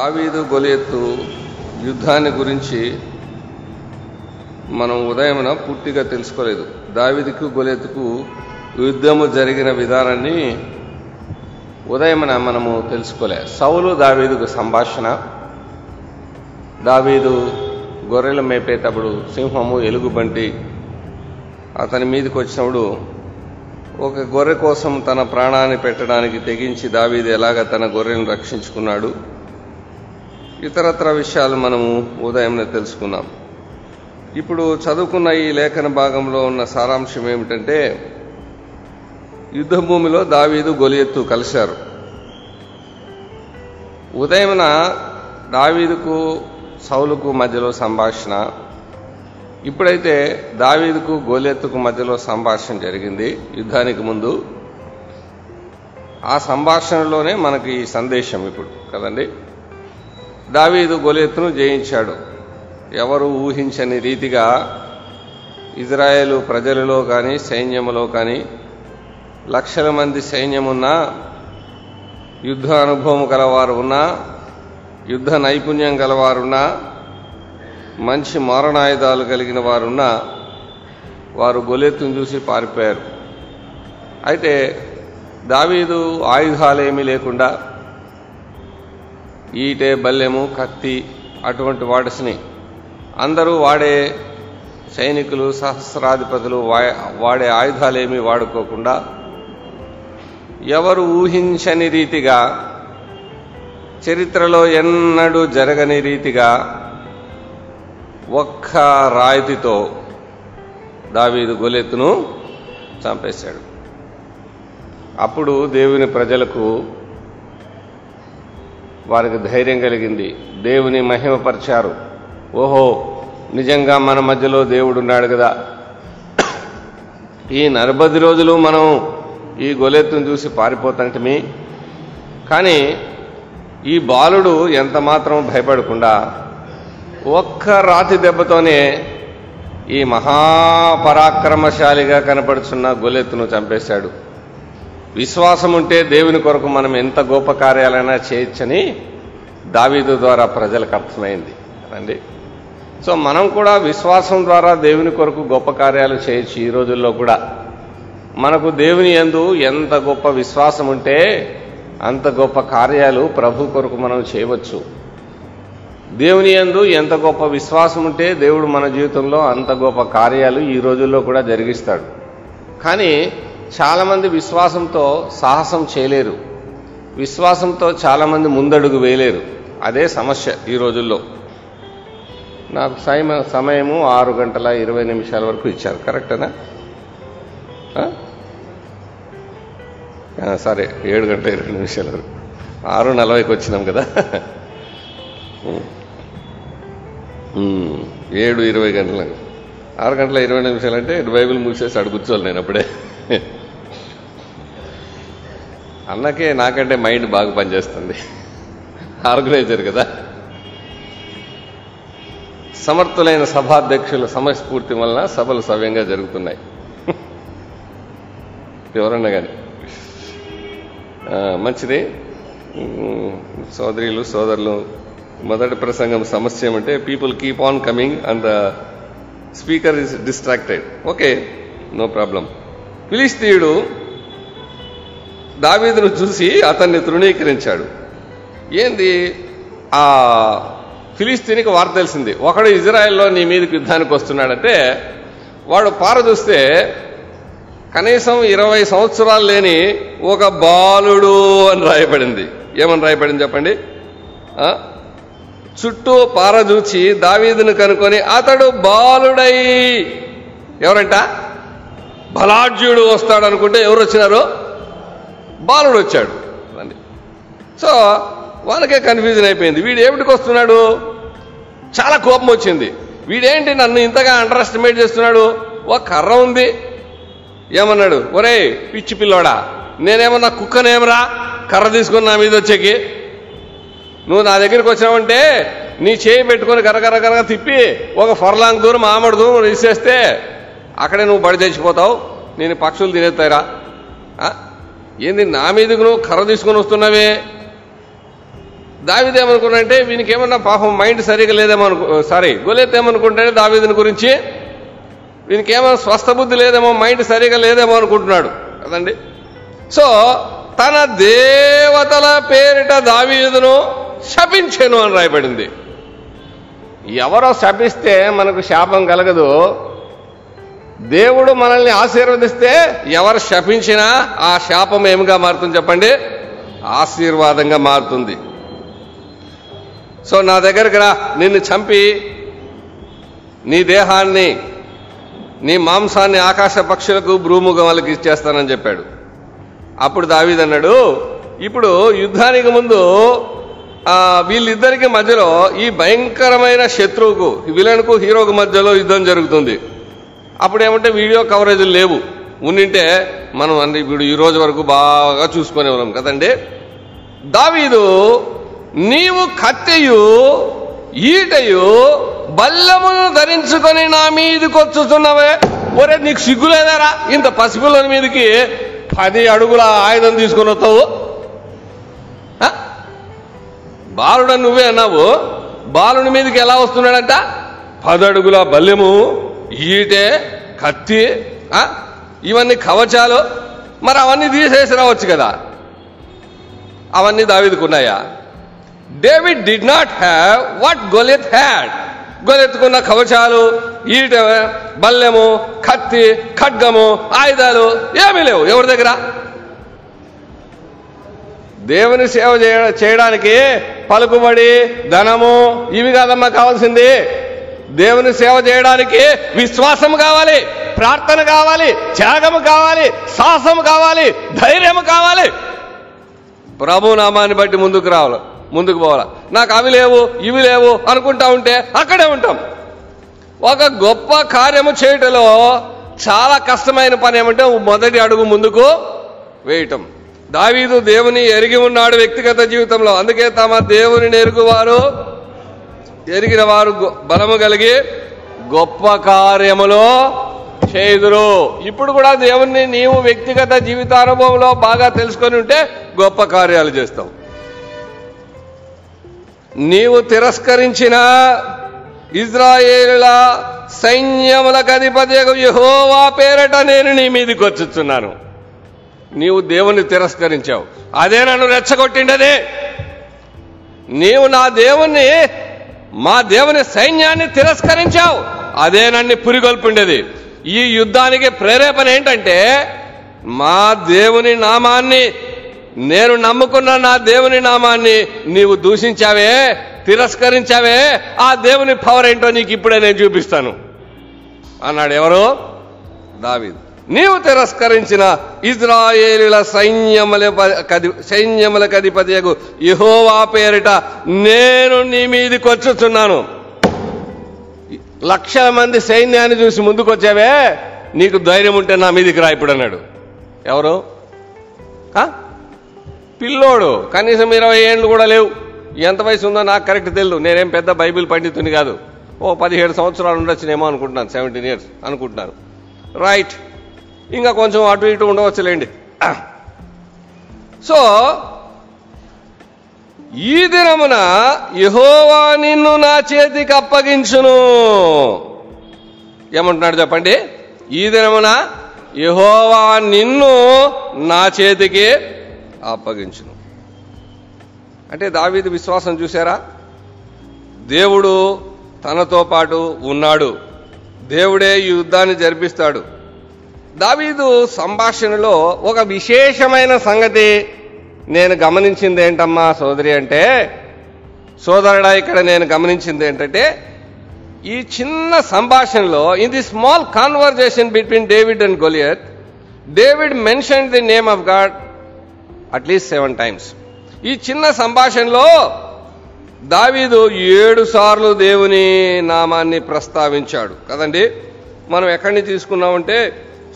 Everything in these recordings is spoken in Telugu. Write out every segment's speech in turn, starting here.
దావీదు గొలియత్తు యుద్ధాన్ని గురించి మనం ఉదయమున పూర్తిగా తెలుసుకోలేదు. దావీదుకు గొలియత్తుకు యుద్ధము జరిగిన విధానాన్ని ఉదయమున మనము తెలుసుకోలే. సౌలు దావీదుకు సంభాషణ. దావీదు గొర్రెలు మేపేటప్పుడు సింహము ఎలుగుబంటి అతని మీదకి వచ్చినప్పుడు ఒక గొర్రె కోసం తన ప్రాణాన్ని పెట్టడానికి తెగించి దావీది ఎలాగ తన గొర్రెను రక్షించుకున్నాడు? ఇతరత్ర విషయాలు మనము ఉదయంలో తెలుసుకున్నాం. ఇప్పుడు చదువుకున్న ఈ లేఖన భాగంలో ఉన్న సారాంశం ఏమిటంటే యుద్ధ భూమిలో దావీదు గొలియత్తు కలిశారు. ఉదయమున దావీదుకు సౌలుకు మధ్యలో సంభాషణ ఇప్పుడైతే దావీదుకు గోలెత్తుకు మధ్యలో సంభాషణ జరిగింది యుద్ధానికి ముందు. ఆ సంభాషణలోనే మనకి ఈ సందేశం ఇప్పుడు కదండి? దావీదు గొలెత్తును జయించాడు. ఎవరు ఊహించని రీతిగా ఇజ్రాయేలు ప్రజలలో కానీ సైన్యములో కానీ లక్షల మంది సైన్యమున్నా యుద్ధ అనుభవం గలవారు ఉన్నా యుద్ధ నైపుణ్యం గలవారున్నా మంచి మారణాయుధాలు కలిగిన వారున్నా వారు గొలెత్తును చూసి పారిపోయారు. అయితే దావీదు ఆయుధాలేమీ లేకుండా ఈటే బల్లెము కత్తి అటువంటి వాడసిని. అందరూ వాడే సైనికులు సహస్రాధిపతులు వాడే ఆయుధాలేమీ వాడుకోకుండా ఎవరు ఊహించని రీతిగా చరిత్రలో ఎన్నడూ జరగని రీతిగా ఒక్క రాయితీతో దావీదు గొలెత్తును చంపేశాడు. అప్పుడు దేవుని ప్రజలకు వారికి ధైర్యం కలిగింది. దేవుని మహిమపరిచారు. ఓహో నిజంగా మన మధ్యలో దేవుడు ఉన్నాడు కదా. ఈ నలభై రోజులు మనం ఈ గొలెత్తును చూసి పారిపోతుంటమి. కానీ ఈ బాలుడు ఎంత మాత్రం భయపడకుండా ఒక్క రాతి దెబ్బతోనే ఈ మహాపరాక్రమశాలిగా కనపడుచున్న గొలెత్తును చంపేశాడు. విశ్వాసం ఉంటే దేవుని కొరకు మనం ఎంత గొప్ప కార్యాలైనా చేయొచ్చని దావీదు ద్వారా ప్రజలకు అర్థమైంది. రండి. సో మనం కూడా విశ్వాసం ద్వారా దేవుని కొరకు గొప్ప కార్యాలు చేయొచ్చు ఈ రోజుల్లో కూడా. మనకు దేవుని ఎందు ఎంత గొప్ప విశ్వాసం ఉంటే అంత గొప్ప కార్యాలు ప్రభు కొరకు మనం చేయవచ్చు. దేవుని యందు ఎంత గొప్ప విశ్వాసం ఉంటే దేవుడు మన జీవితంలో అంత గొప్ప కార్యాలు ఈ రోజుల్లో కూడా జరిగిస్తాడు. కానీ చాలామంది విశ్వాసంతో సాహసం చేయలేరు. విశ్వాసంతో చాలామంది ముందడుగు వేయలేరు. అదే సమస్య ఈ రోజుల్లో. నాకు సమ సమయము ఆరు గంటల ఇరవై నిమిషాల వరకు ఇచ్చారు. కరెక్టేనా? సరే ఏడు గంటల ఇరవై నిమిషాల వరకు. ఆరు నలభైకి వచ్చినాం కదా. ఏడు ఇరవై గంటలకు ఆరు గంటల ఇరవై నిమిషాలు అంటే బైబిల్ మూసేసి అడుగుచ్చోవాలి నేను అప్పుడే. అన్నకే నాకంటే మైండ్ బాగా పనిచేస్తుంది. ఆర్గనైజర్ కదా. సమర్థులైన సభాధ్యక్షుల సమస్ఫూర్తి వలన సభలు సవ్యంగా జరుగుతున్నాయి. ఎవరన్నా కానీ మంచిది. సోదరీలు సోదరులు మొదటి ప్రసంగం సమస్య ఏమంటే people keep on coming and the speaker is distracted okay no problem ఫిలిస్తీయుడు దావీదును చూసి అతన్ని తృణీకరించాడు. ఏంది? ఆ ఫిలిస్తీనికి వార్త తెలిసింది. ఒకడు ఇజ్రాయెల్లో నీ మీదకి యుద్ధానికి వస్తున్నాడంటే వాడు పార చూస్తే కనీసం ఇరవై సంవత్సరాలు లేని ఒక బాలుడు అని రాయబడింది. ఏమని రాయబడింది చెప్పండి? చుట్టూ పారజూచి దావీదును కనుకొని అతడు బాలుడై ఎవరంట? బలాఢ్యుడు వస్తాడు అనుకుంటే ఎవరు వచ్చినారు? బాలుడు వచ్చాడు. సో వాళ్ళకే కన్ఫ్యూజన్ అయిపోయింది. వీడు ఏమిటికి వస్తున్నాడు? చాలా కోపం వచ్చింది. వీడేంటి నన్ను ఇంతగా అండర్ ఎస్టిమేట్ చేస్తున్నాడు? ఓ కర్ర ఉంది. ఏమన్నాడు? ఒరే పిచ్చి పిల్లోడా నేనేమన్నా కుక్కనేమరా? కర్ర తీసుకుని నా మీద వచ్చేకి. నువ్వు నా దగ్గరికి వచ్చినావంటే నీ చేయి పెట్టుకొని కరకర కరగ తిప్పి ఒక ఫర్లాంగ్ దూరం మామిడి దూరం ఇసేస్తే అక్కడే నువ్వు బడి తెచ్చిపోతావు. నేను పక్షులు తినేస్తాయిరా. ఏంది నా మీదకు నువ్వు కర్ర తీసుకొని వస్తున్నావే? దావీదు వీనికి ఏమన్నా పాపం మైండ్ సరిగా లేదేమో అనుకో సారీ గొలెత్ ఏమనుకుంటాడే దావీదుని గురించి? వీనికి స్వస్థ బుద్ధి లేదేమో మైండ్ సరిగా లేదేమో అనుకుంటున్నాడు కదండి? సో తన దేవతల పేరిట దావీదును శపించెను అని రాయబడింది. ఎవరో శపిస్తే మనకు శాపం కలగదు. దేవుడు మనల్ని ఆశీర్వదిస్తే ఎవరు శపించినా ఆ శాపం ఏమిగా మారుతుంది చెప్పండి? ఆశీర్వాదంగా మారుతుంది. సో నా దగ్గరికి రా. నిన్ను చంపి నీ దేహాన్ని నీ మాంసాన్ని ఆకాశ పక్షులకు భ్రూముఖములకు ఇచ్చేస్తానని చెప్పాడు. అప్పుడు దావీదన్నాడు ఇప్పుడు యుద్ధానికి ముందు వీళ్ళిద్దరికి మధ్యలో ఈ భయంకరమైన శత్రువుకు విలన్కు హీరోకు మధ్యలో యుద్ధం జరుగుతుంది. అప్పుడు ఏమంటే వీడియో కవరేజీలు లేవు. ఉండింటే మనం అంటే ఇప్పుడు ఈ రోజు వరకు బాగా చూసుకునే ఉన్నాం కదండి. దావీదు నీవు కత్తెయు ఈటయు బల్లమును ధరించుకొని నా మీదకి వచ్చుతున్నావే ఒరే నీకు సిగ్గులేదారా ఇంత పసిపిల్లని మీదకి పది అడుగుల ఆయుధం తీసుకొని వస్తావు. బాలుడ నువ్వే అన్నావు. బాలుని మీదకి ఎలా వస్తున్నాడంట? పది అడుగుల బల్లెము ఈటే కత్తి ఇవన్నీ కవచాలు. మరి అవన్నీ తీసేసి రావచ్చు కదా. అవన్నీ దావిదుకున్నాయా? David did not have what Goliath had గొలెత్తుకున్న కవచాలు ఈట బల్లెము కత్తి ఖడ్గము ఆయుధాలు ఏమీ లేవు. ఎవరి దగ్గర? దేవుని సేవ చేయడానికి పలుకుబడి ధనము ఇవి కాదమ్మా కావాల్సింది. దేవుని సేవ చేయడానికి విశ్వాసం కావాలి ప్రార్థన కావాలి త్యాగము కావాలి సాహసం కావాలి ధైర్యము కావాలి. ప్రభు నామాన్ని బట్టి ముందుకు రావాలి ముందుకు పోవాలి. నాకు అవి లేవు ఇవి లేవు అనుకుంటా ఉంటే అక్కడే ఉంటాం. ఒక గొప్ప కార్యము చేయటంలో చాలా కష్టమైన పని ఏమంటే మొదటి అడుగు ముందుకు వేయటం. దావీదు దేవుని ఎరిగి ఉన్నాడు వ్యక్తిగత జీవితంలో. అందుకే తమ దేవుని ఎరుగువారు ఎరిగిన వారు బలము కలిగి గొప్ప కార్యములో చేదురు ఇప్పుడు కూడా దేవుణ్ణి నీవు వ్యక్తిగత జీవితానుభవంలో బాగా తెలుసుకొని ఉంటే గొప్ప కార్యాలు చేస్తావు నీవు తిరస్కరించిన ఇజ్రాయేలుల సైన్యములకు అధిపతి యహోవా పేరట నేను నీ మీదకి వచ్చుతున్నాను నీవు దేవుని తిరస్కరించావు. అదే నన్ను రెచ్చగొట్టిండదే. నీవు నా దేవుణ్ణి మా దేవుని సైన్యాన్ని తిరస్కరించావు. అదే నన్ను పురిగొల్పుండేది. ఈ యుద్ధానికి ప్రేరేపణ ఏంటంటే మా దేవుని నామాన్ని నేను నమ్ముకున్న నా దేవుని నామాన్ని నీవు దూషించావే తిరస్కరించావే ఆ దేవుని పవర్ ఏంటో నీకు ఇప్పుడే నేను చూపిస్తాను. అన్నాడు ఎవరు? దావీదు. నీవు తిరస్కరించిన ఇజ్రాయేలుల సైన్యముల కది- సైన్యములకు అధిపతియగు యహోవా పేరిట నేను నీ మీదకి వచ్చుచున్నాను. లక్షల మంది సైన్యాన్ని చూసి ముందుకొచ్చావే? నీకు ధైర్యం ఉంటే నా మీదికి రా ఇప్పుడు అన్నాడు. ఎవరు? పిల్లోడు. కనీసం ఇరవై ఏళ్ళు కూడా లేవు. ఎంత వయసు ఉందో నాకు కరెక్ట్ తెలియదు నేనేం పెద్ద బైబిల్ పండితుని కాదు. ఓ పదిహేడు సంవత్సరాలు ఉండొచ్చునేమో అనుకుంటున్నాను. సెవెంటీన్ ఇయర్స్ అనుకుంటున్నాను రైట్. ఇంకా కొంచెం అటు ఇటు ఉండవచ్చులేండి. సో ఈ దినమున యహోవా నిన్ను నా చేతికి అప్పగించును. ఏమంటున్నాడు చెప్పండి? ఈ దినమున యహోవా నిన్ను నా చేతికి అప్పగించును. అంటే దావీది విశ్వాసం చూసారా దేవుడు తనతో పాటు ఉన్నాడు. దేవుడే ఈ యుద్ధాన్ని జరిపిస్తాడు. దావీదు సంభాషణలో ఒక విశేషమైన సంగతి నేను గమనించింది ఏంటమ్మా సోదరి అంటే సోదరుడా ఇక్కడ నేను గమనించింది ఏంటంటే ఈ చిన్న సంభాషణలో in the small conversation between David and Goliath David mention the name of God at least seven times ఈ చిన్న సంభాషణలో దావీదు ఏడు సార్లు దేవుని నామాన్ని ప్రస్తావించాడు. కదండి? మనం ఎక్కడిని తీసుకున్నామంటే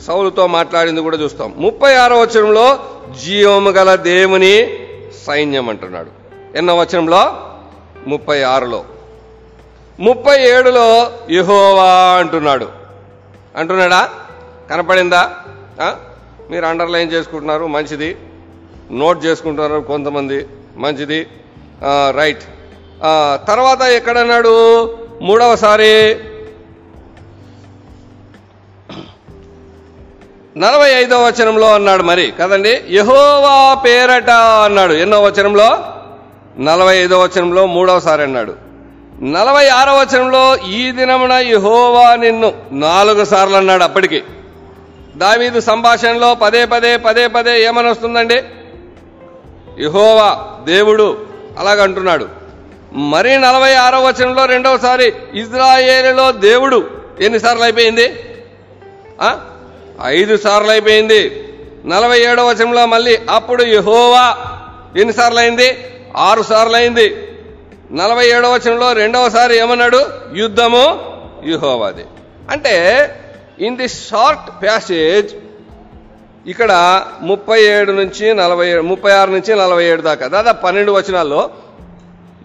సౌలుతో మాట్లాడింది కూడా చూస్తాం. ముప్పై ఆరో వచనంలో జీవము గల దేవుని సైన్యం అంటున్నాడు. ఎన్నో వచనంలో? ముప్పై ఆరులో. ముప్పై ఏడులో యహోవా అంటున్నాడు. అంటున్నాడా? కనపడిందా? మీరు అండర్లైన్ చేసుకుంటున్నారు మంచిది. నోట్ చేసుకుంటున్నారు కొంతమంది మంచిది. రైట్. తర్వాత ఎక్కడన్నాడు? మూడవసారి నలభై ఐదవ వచనంలో అన్నాడు మరి. కదండి యహోవా పేరట అన్నాడు. ఎన్నో వచనంలో? నలభై ఐదో వచనంలో మూడవసారి అన్నాడు. నలభై ఆరో వచనంలో ఈ దినమున యహోవా నిన్ను నాలుగు సార్లు అన్నాడు అప్పటికి. దావీదు సంభాషణలో పదే పదే పదే పదే ఏమని వస్తుందండి యహోవా దేవుడు అలాగంటున్నాడు. మరి నలభై ఆరో వచనంలో రెండవసారి ఇజ్రాయేలులో దేవుడు ఎన్నిసార్లు అయిపోయింది? ఐదు సార్లు అయిపోయింది. నలభై ఏడవ వచనంలో మళ్ళీ అప్పుడు యహోవా ఎన్నిసార్లు అయింది? ఆరు సార్లు అయింది. నలభై ఏడవ వచనంలో రెండవసారి ఏమన్నాడు? యుద్ధము యుహోవాది. అంటే ఇన్ ది షార్ట్ ప్యాసేజ్ ఇక్కడ ముప్పై ఏడు నుంచి నలభై ఏడు ముప్పై ఆరు నుంచి నలభై ఏడు దాకా దాదాపు పన్నెండు వచనాల్లో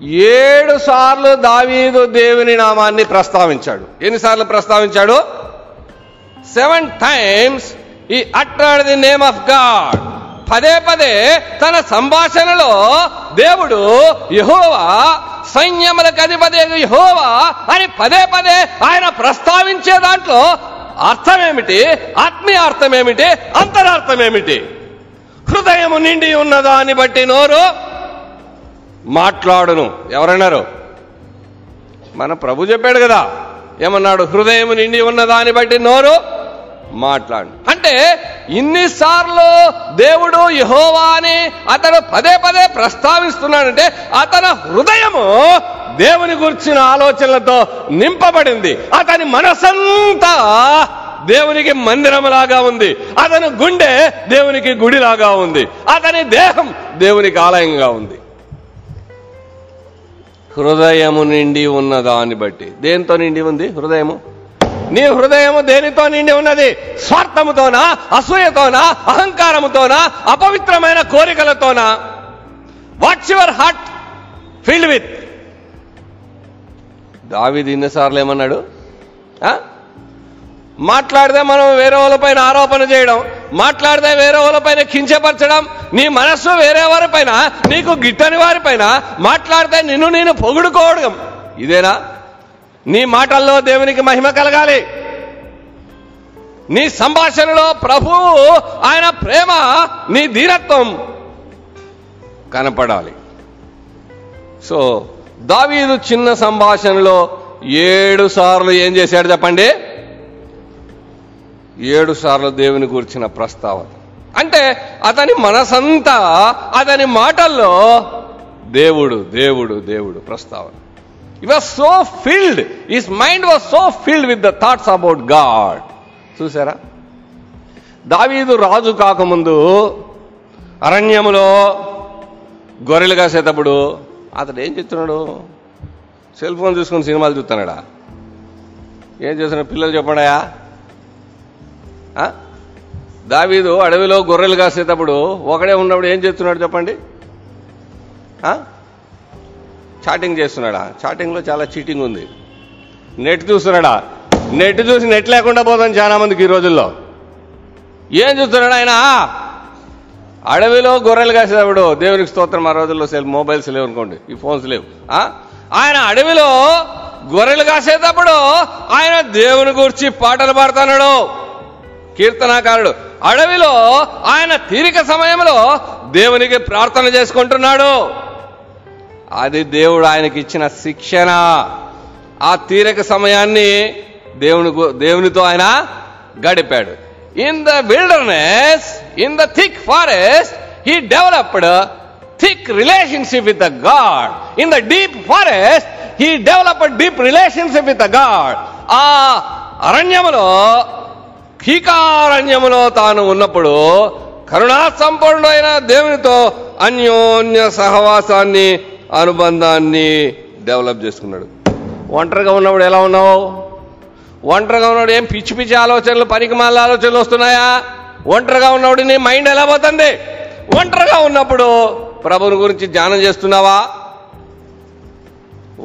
ఏడు సార్లు దావీదు దేవుని నామాన్ని ప్రస్తావించాడు. ఎన్నిసార్లు ప్రస్తావించాడు? సెవెన్ టైమ్స్ ఈ uttered the name of God పదే పదే తన సంభాషణలో దేవుడు యహోవా సైన్యములకు అధిపతి యహోవా అని పదే పదే ఆయన ప్రస్తావించే దాంట్లో అర్థమేమిటి? ఆత్మీయ అర్థమేమిటి అంతరార్థమేమిటి? హృదయము నిండి ఉన్నదాన్ని బట్టి నోరు మాట్లాడును. ఎవరన్నారు? మన ప్రభు చెప్పాడు కదా. ఏమన్నాడు? హృదయం నిండి ఉన్నదాన్ని బట్టి నోరు మాట్లాడు. అంటే ఇన్నిసార్లు దేవుడు యహోవా అని అతను పదే పదే ప్రస్తావిస్తున్నాడంటే అతని హృదయము దేవుని గురించిన ఆలోచనలతో నింపబడింది. అతని మనసంతా దేవునికి మందిరములాగా ఉంది. అతని గుండె దేవునికి గుడిలాగా ఉంది. అతని దేహం దేవునికి ఆలయంగా ఉంది. హృదయము నిండి ఉన్న దాన్ని బట్టి దేంతో నిండి ఉంది? హృదయము? నీ హృదయము దేనితో నిండి ఉన్నది? స్వార్థముతోనా? అసూయతోనా? అహంకారముతోనా? అపవిత్రమైన కోరికలతోనా? What's your heart filled with దావిది ఇన్నిసార్లు ఏమన్నాడు? మాట్లాడితే మనం వేరే వాళ్ళపైన ఆరోపణ చేయడం మాట్లాడితే వేరే వాళ్ళపైన కించపరచడం నీ మనస్సు వేరే వారిపైన నీకు గిట్టని వారిపైన మాట్లాడితే నిన్ను నేను పొగుడుకోవడం. ఇదేనా? నీ మాటల్లో దేవునికి మహిమ కలగాలి. నీ సంభాషణలో ప్రభువు ఆయన ప్రేమ నీ ధీరత్వం కనపడాలి. సో దావీదు చిన్న సంభాషణలో ఏడు సార్లు ఏం చేశాడు చెప్పండి? ఏడు సార్లు దేవుని గురించిన ప్రస్తావన. అంటే అతని మనసంతా అతని మాటల్లో దేవుడు దేవుడు దేవుడు ప్రస్తావన. He was so filled his mind was so filled with the thoughts about God చూసారా దావీదు రాజు కాకముందు అరణ్యములో గొర్రెలు కాసేటప్పుడు అతడు ఏం చెప్తున్నాడు సెల్ ఫోన్ చూసుకొని సినిమాలు చూస్తున్నాడా? ఏం చేస్తున్నాడు? పిల్లలు చెప్పడాయా? దావీదు అడవిలో గొర్రెలు కాసేటప్పుడు ఒకడే ఉన్నప్పుడు ఏం చేస్తున్నాడు చెప్పండి? చాటింగ్ చేస్తున్నాడా? చాటింగ్లో చాలా చీటింగ్ ఉంది. నెట్ చూస్తున్నాడా? నెట్ చూసి నెట్ లేకుండా పోతాం చాలా మందికి ఈ రోజుల్లో. ఏం చూస్తున్నాడు ఆయన? అడవిలో గొర్రెలు కాసేటప్పుడు దేవునికి స్తోత్రం ఆ రోజుల్లో సెల్ మొబైల్స్ లేవు అనుకోండి ఈ ఫోన్స్ లేవు. ఆ? ఆయన అడవిలో గొర్రెలు కాసేటప్పుడు ఆయన దేవుని గురించి పాటలు పాడుతున్నాడు. కీర్తనాకారుడు. అడవిలో ఆయన తీరిక సమయంలో దేవునికి ప్రార్థన చేసుకుంటున్నాడు. అది దేవుడు ఆయనకి ఇచ్చిన శిక్షణ. ఆ తీరక సమయాన్ని దేవుని దేవునితో ఆయన గడిపాడు. In the wilderness in the thick forest he developed thick relationship with the God in the deep forest he developed deep relationship with the God ఆ అరణ్యములో కీకారణ్యములో తాను ఉన్నప్పుడు కరుణా సంపన్నుడైన దేవునితో అన్యోన్య సహవాసాన్ని అనుబంధాన్ని డెవలప్ చేసుకున్నాడు. ఒంటరిగా ఉన్నప్పుడు ఎలా ఉన్నావు? ఒంటరిగా ఉన్నప్పుడు ఏం పిచ్చి పిచ్చి ఆలోచనలు పనికి మాల ఆలోచనలు వస్తున్నాయా? ఒంటరిగా ఉన్నప్పుడు నీ మైండ్ ఎలా పోతుంది? ఒంటరిగా ఉన్నప్పుడు ప్రభుని గురించి ధ్యానం చేస్తున్నావా?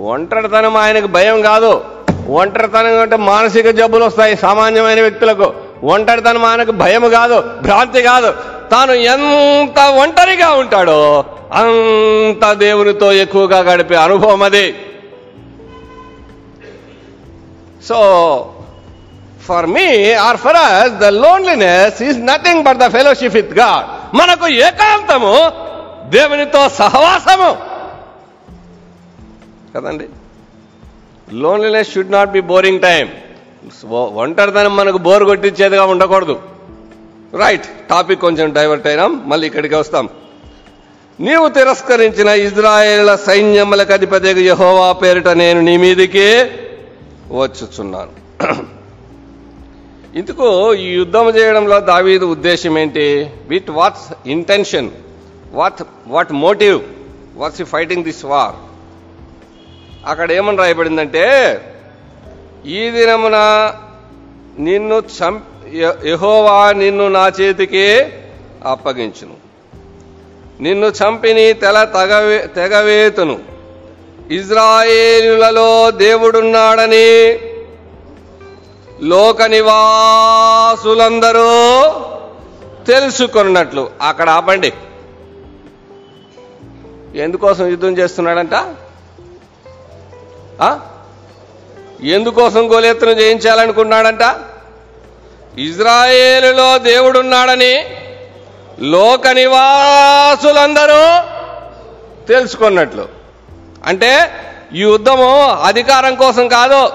ఒంటరితనం ఆయనకు భయం కాదు. ఒంటరితనం అంటే మానసిక జబ్బులు వస్తాయి సామాన్యమైన వ్యక్తులకు. ఒంటరితనం ఆయనకు భయం కాదు భ్రాంతి కాదు. తాను ఎంత ఒంటరిగా ఉంటాడో అంత దేవునితో ఎక్కువగా గడిపే అనుభవం అది. So for me or for us the loneliness is nothing but the fellowship with God మనకు ఏకాంతము దేవునితో సహవాసము. కదండి? Loneliness should not be boring time ఒంటరితనం మనకు బోర్ కొట్టించేదిగా ఉండకూడదు. రైట్ టాపిక్ కొంచెం డైవర్ట్ అయినాం మళ్ళీ ఇక్కడికి వస్తాం. నీవు తిరస్కరించిన ఇజ్రాయేళ్ళ సైన్యములకు అధిపతి యహోవా పేరిట నేను నీ మీదికి వచ్చుచున్నాను. ఇందుకు ఈ యుద్ధం చేయడంలో దావీదు ఉద్దేశం ఏంటి? With what's intention what what motive what's he fighting this war అక్కడ ఏమని రాయబడిందంటే ఈ దినమున నిన్ను చం యహోవా నిన్ను నా చేతికి అప్పగించును. నిన్ను చంపిని తెల తగవే తెగవేతును. ఇజ్రాయేలులలో దేవుడున్నాడని లోక నివాసులందరూ తెలుసుకున్నట్లు. అక్కడ ఆపండి. ఎందుకోసం యుద్ధం చేస్తున్నాడంట? ఎందుకోసం గోలెత్తును జయించాలనుకున్నాడంట? ఇజ్రాయేలులో దేవుడున్నాడని లోక నివాసులందరూ తెలుసుకున్నట్లు. అంటే ఈ యుద్ధము అధికారం కోసం కాదు.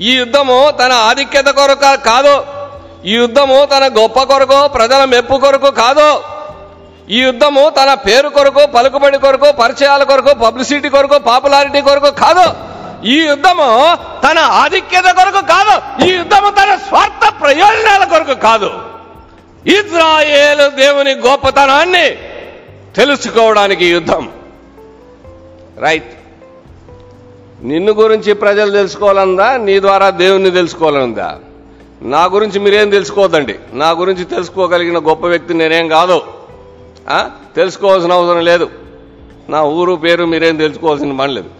ఈ యుద్ధము తన ఆధిక్యత కొరకు కాదు. ఈ యుద్ధము తన గొప్ప కొరకు ప్రజల మెప్పు కొరకు కాదు. ఈ యుద్ధము తన పేరు కొరకు పలుకుబడి కొరకు పరిచయాల కొరకు పబ్లిసిటీ కొరకు పాపులారిటీ కొరకు కాదు. ఈ యుద్ధము తన ఆధిక్యత కొరకు కాదు. ఈ యుద్ధము తన స్వార్థ ప్రయోజనాల కొరకు కాదు. ఇజ్రాయేల్ దేవుని గొప్పతనాన్ని తెలుసుకోవడానికి యుద్ధం. రైట్. నిన్ను గురించి ప్రజలు తెలుసుకోవాలందా నీ ద్వారా దేవుణ్ణి తెలుసుకోవాలందా నా గురించి మీరేం తెలుసుకోవద్దండి? నా గురించి తెలుసుకోగలిగిన గొప్ప వ్యక్తి నేనేం కాదు. తెలుసుకోవాల్సిన అవసరం లేదు. నా ఊరు పేరు మీరేం తెలుసుకోవాల్సిన పని లేదు.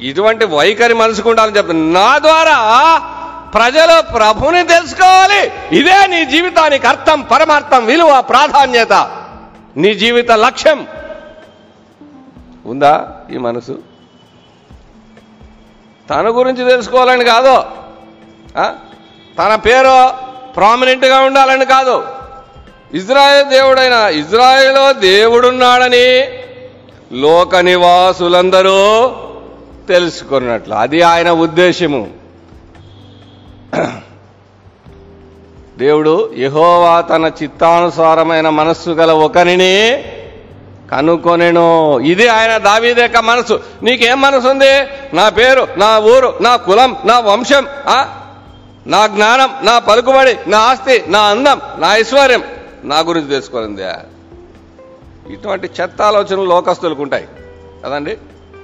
ఇటువంటి వైఖరి మనసుకుండాలని చెప్తాను. నా ద్వారా ప్రజలు ప్రభుని తెలుసుకోవాలి. ఇదే నీ జీవితానికి అర్థం పరమార్థం విలువ ప్రాధాన్యత. నీ జీవిత లక్ష్యం. ఉందా ఈ మనసు? తన గురించి తెలుసుకోవాలని కాదు. తన పేరు ప్రామినెంట్గా ఉండాలని కాదు. ఇజ్రాయెల్ దేవుడైన ఇజ్రాయెల్లో దేవుడున్నాడని లోక నివాసులందరూ తెలుసుకున్నట్లు. అది ఆయన ఉద్దేశము. దేవుడు యహోవా తన చిత్తానుసారమైన మనస్సు గల ఒకరిని కనుకొనెను. ఇది ఆయన దావీదు యొక్క మనసు నీకేం మనసు ఉంది? నా పేరు నా ఊరు నా కులం నా వంశం నా జ్ఞానం నా పలుకుబడి నా ఆస్తి నా అందం నా ఐశ్వర్యం. నా గురించి తెలుసుకోవాలంది. ఇటువంటి చెత్త ఆలోచనలు లోకస్తులకు ఉంటాయి. కదండి?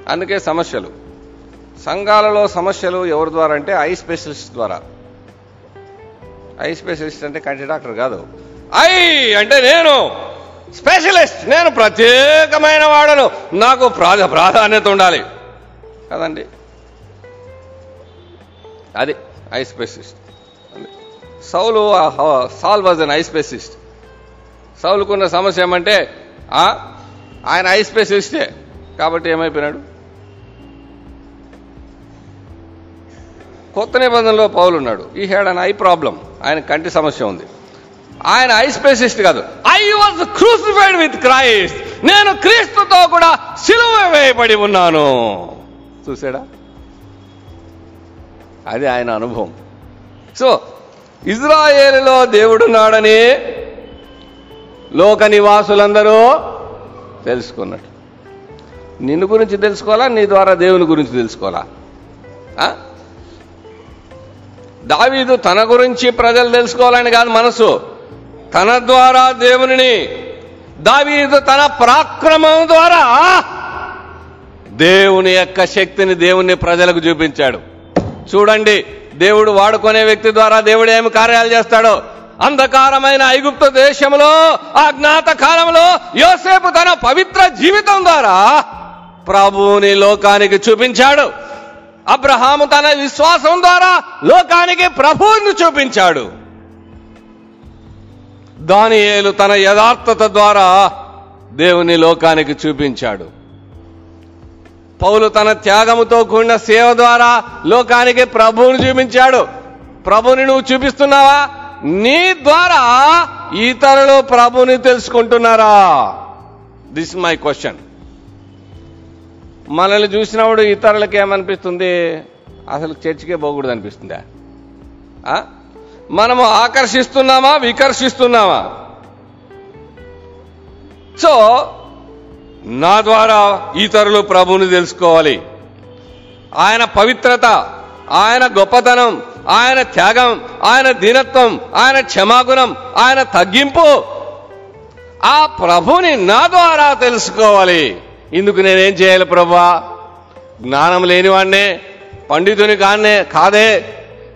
అందుకే సమస్యలు. సంఘాలలో సమస్యలు ఎవరి ద్వారా అంటే ఐ స్పెషలిస్ట్ ద్వారా. ఐ స్పెషలిస్ట్ అంటే కంటి డాక్టర్ కాదు. ఐ అంటే నేను స్పెషలిస్ట్. నేను ప్రత్యేకమైన వాడను. నాకు ప్రాధ ప్రాధాన్యత ఉండాలి. కదండి. అది I specialist. Saul Saul was an eye specialist. సౌలుకున్న సమస్య ఏమంటే ఆయన ఐ స్పెషలిస్టే. కాబట్టి ఏమైపోయినాడు? కొత్త నిబంధనలో పౌలున్నాడు. ఈ హ్యాడ్ అన్ ఐ ప్రాబ్లం ఆయన కంటి సమస్య ఉంది. ఆయన ఐ స్పెషలిస్ట్ కాదు. I was crucified with Christ నేను క్రీస్తుతో కూడా సిలువ వేయబడి ఉన్నాను. చూసాడా అది ఆయన అనుభవం. సో ఇజ్రాయేలులో దేవుడున్నాడని లోక నివాసులందరూ తెలుసుకున్నట్టు. నిన్ను గురించి తెలుసుకోవాలా? నీ ద్వారా దేవుని గురించి తెలుసుకోవాలా? దావీదు తన గురించి ప్రజలు తెలుసుకోవాలని కాదు మనసు. తన ద్వారా దేవునిని దావీదు తన పరాక్రమం ద్వారా దేవుని యొక్క శక్తిని దేవుని ప్రజలకు చూపించాడు. చూడండి దేవుడు వాడుకునే వ్యక్తి ద్వారా దేవుడు ఏమి కార్యాలు చేస్తాడో. అంధకారమైన ఐగుప్త దేశంలో ఆ జ్ఞాత కాలంలో యోసేపు తన పవిత్ర జీవితం ద్వారా ప్రభువుని లోకానికి చూపించాడు. అబ్రహాము తన విశ్వాసం ద్వారా లోకానికి ప్రభువుని చూపించాడు. దానియేలు తన యథార్థత ద్వారా దేవుని లోకానికి చూపించాడు. పౌలు తన త్యాగముతో కూడిన సేవ ద్వారా లోకానికి ప్రభువుని చూపించాడు. ప్రభుని నువ్వు చూపిస్తున్నావా? నీ ద్వారా ఇతరులు ప్రభుని తెలుసుకుంటున్నారా? దిస్ మై క్వశ్చన్ మనల్ని చూసినప్పుడు ఇతరులకి ఏమనిపిస్తుంది? అసలు చర్చికే పోకూడదు అనిపిస్తుందా మనము ఆకర్షిస్తున్నామా? వికర్షిస్తున్నామా? సో నా ద్వారా ఇతరులు ప్రభువుని తెలుసుకోవాలి. ఆయన పవిత్రత ఆయన గొప్పతనం ఆయన త్యాగం ఆయన దీనత్వం ఆయన క్షమాగుణం ఆయన తగ్గింపు ఆ ప్రభుని నా ద్వారా తెలుసుకోవాలి. ఇందుకు నేనేం చేయాలి ప్రభా? జ్ఞానం లేనివాడినే పండితుని కానే కాదే.